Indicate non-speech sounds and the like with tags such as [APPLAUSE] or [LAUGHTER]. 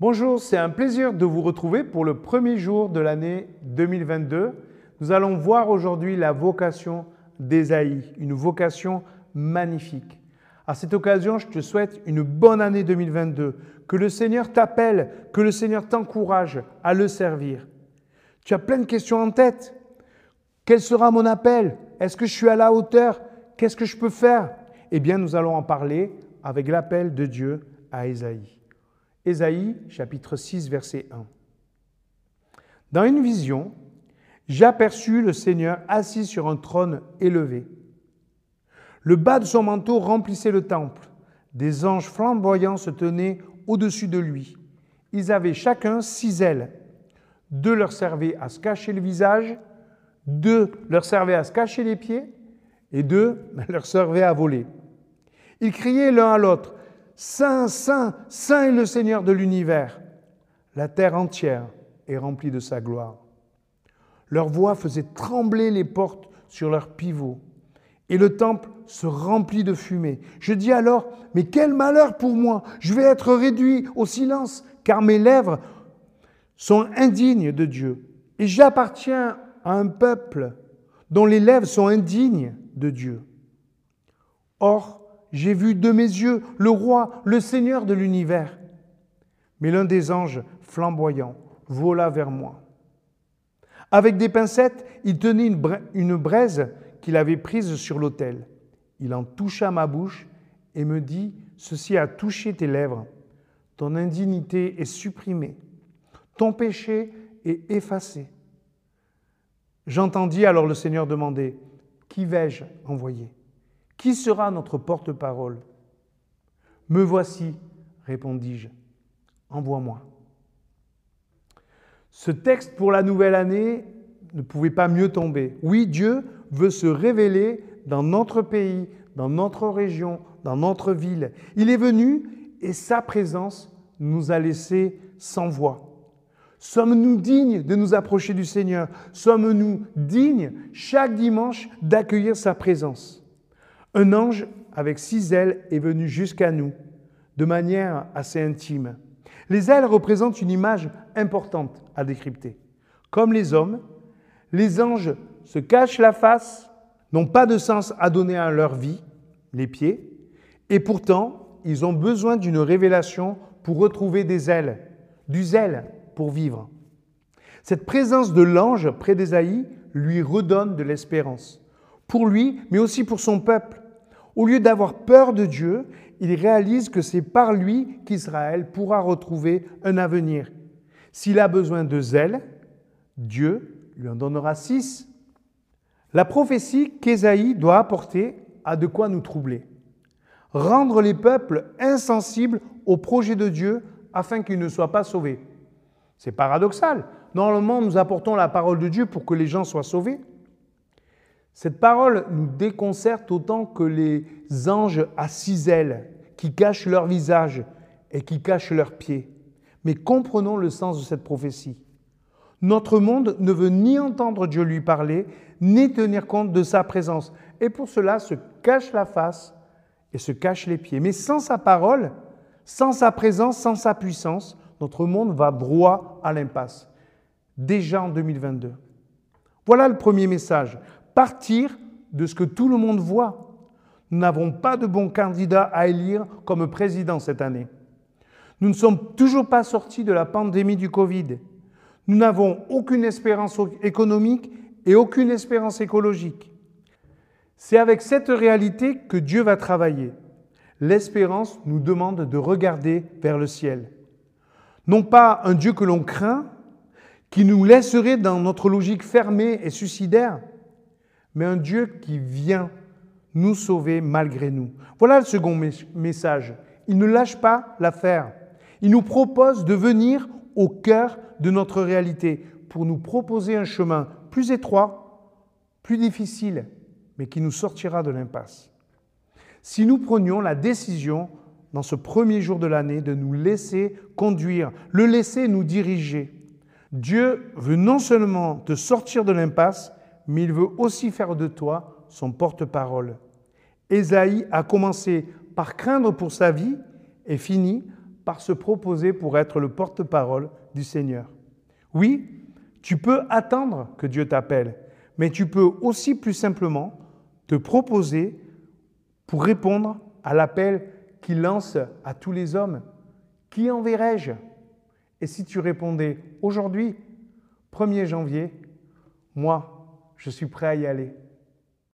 Bonjour, c'est un plaisir de vous retrouver pour le premier jour de l'année 2022. Nous allons voir aujourd'hui la vocation d'Ésaïe, une vocation magnifique. À cette occasion, je te souhaite une bonne année 2022, que le Seigneur t'appelle, que le Seigneur t'encourage à le servir. Tu as plein de questions en tête. Quel sera mon appel? Est-ce que je suis à la hauteur? Qu'est-ce que je peux faire? Eh bien, nous allons en parler avec l'appel de Dieu à Ésaïe. Ésaïe chapitre 6 verset 1. Dans une vision, j'aperçus le Seigneur assis sur un trône élevé. Le bas de son manteau remplissait le temple. Des anges flamboyants se tenaient au-dessus de lui. Ils avaient chacun six ailes. Deux leur servaient à se cacher le visage, deux leur servaient à se cacher les pieds, et deux [LAUGHS] leur servaient à voler. Ils criaient l'un à l'autre, Saint, Saint, Saint est le Seigneur de l'univers. La terre entière est remplie de sa gloire. Leur voix faisait trembler les portes sur leurs pivots, et le temple se remplit de fumée. Je dis alors, mais quel malheur pour moi, je vais être réduit au silence, car mes lèvres sont indignes de Dieu, et j'appartiens à un peuple dont les lèvres sont indignes de Dieu. Or, j'ai vu de mes yeux le roi, le Seigneur de l'univers. Mais l'un des anges flamboyants vola vers moi. Avec des pincettes, il tenait une braise qu'il avait prise sur l'autel. Il en toucha ma bouche et me dit, Ceci a touché tes lèvres. Ton indignité est supprimée. Ton péché est effacé. J'entendis alors le Seigneur demander, Qui vais-je envoyer? Qui sera notre porte-parole? Me voici, répondis-je. Envoie-moi. Ce texte pour la nouvelle année ne pouvait pas mieux tomber. Oui, Dieu veut se révéler dans notre pays, dans notre région, dans notre ville. Il est venu et sa présence nous a laissés sans voix. Sommes-nous dignes de nous approcher du Seigneur? Sommes-nous dignes chaque dimanche d'accueillir sa présence? Un ange avec six ailes est venu jusqu'à nous, de manière assez intime. Les ailes représentent une image importante à décrypter. Comme les hommes, les anges se cachent la face, n'ont pas de sens à donner à leur vie, les pieds, et pourtant, ils ont besoin d'une révélation pour retrouver des ailes, du zèle pour vivre. Cette présence de l'ange près d'Ésaïe lui redonne de l'espérance, pour lui, mais aussi pour son peuple. Au lieu d'avoir peur de Dieu, il réalise que c'est par lui qu'Israël pourra retrouver un avenir. S'il a besoin de zèle, Dieu lui en donnera six. La prophétie qu'Ésaïe doit apporter a de quoi nous troubler. Rendre les peuples insensibles au projet de Dieu afin qu'ils ne soient pas sauvés. C'est paradoxal. Normalement, nous apportons la parole de Dieu pour que les gens soient sauvés. Cette parole nous déconcerte autant que les anges à six ailes qui cachent leur visage et qui cachent leurs pieds. Mais comprenons le sens de cette prophétie. Notre monde ne veut ni entendre Dieu lui parler, ni tenir compte de sa présence. Et pour cela se cache la face et se cache les pieds. Mais sans sa parole, sans sa présence, sans sa puissance, notre monde va droit à l'impasse. Déjà en 2022. Voilà le premier message partir de ce que tout le monde voit. Nous n'avons pas de bon candidat à élire comme président cette année. Nous ne sommes toujours pas sortis de la pandémie du Covid. Nous n'avons aucune espérance économique et aucune espérance écologique. C'est avec cette réalité que Dieu va travailler. L'espérance nous demande de regarder vers le ciel. Non pas un Dieu que l'on craint, qui nous laisserait dans notre logique fermée et suicidaire, mais un Dieu qui vient nous sauver malgré nous. Voilà le second message. Il ne lâche pas l'affaire. Il nous propose de venir au cœur de notre réalité pour nous proposer un chemin plus étroit, plus difficile, mais qui nous sortira de l'impasse. Si nous prenions la décision dans ce premier jour de l'année de nous laisser conduire, le laisser nous diriger, Dieu veut non seulement te sortir de l'impasse, mais il veut aussi faire de toi son porte-parole. Ésaïe a commencé par craindre pour sa vie et fini par se proposer pour être le porte-parole du Seigneur. Oui, tu peux attendre que Dieu t'appelle, mais tu peux aussi plus simplement te proposer pour répondre à l'appel qu'il lance à tous les hommes. Qui enverrai-je? Et si tu répondais aujourd'hui, 1er janvier, moi, je suis prêt à y aller.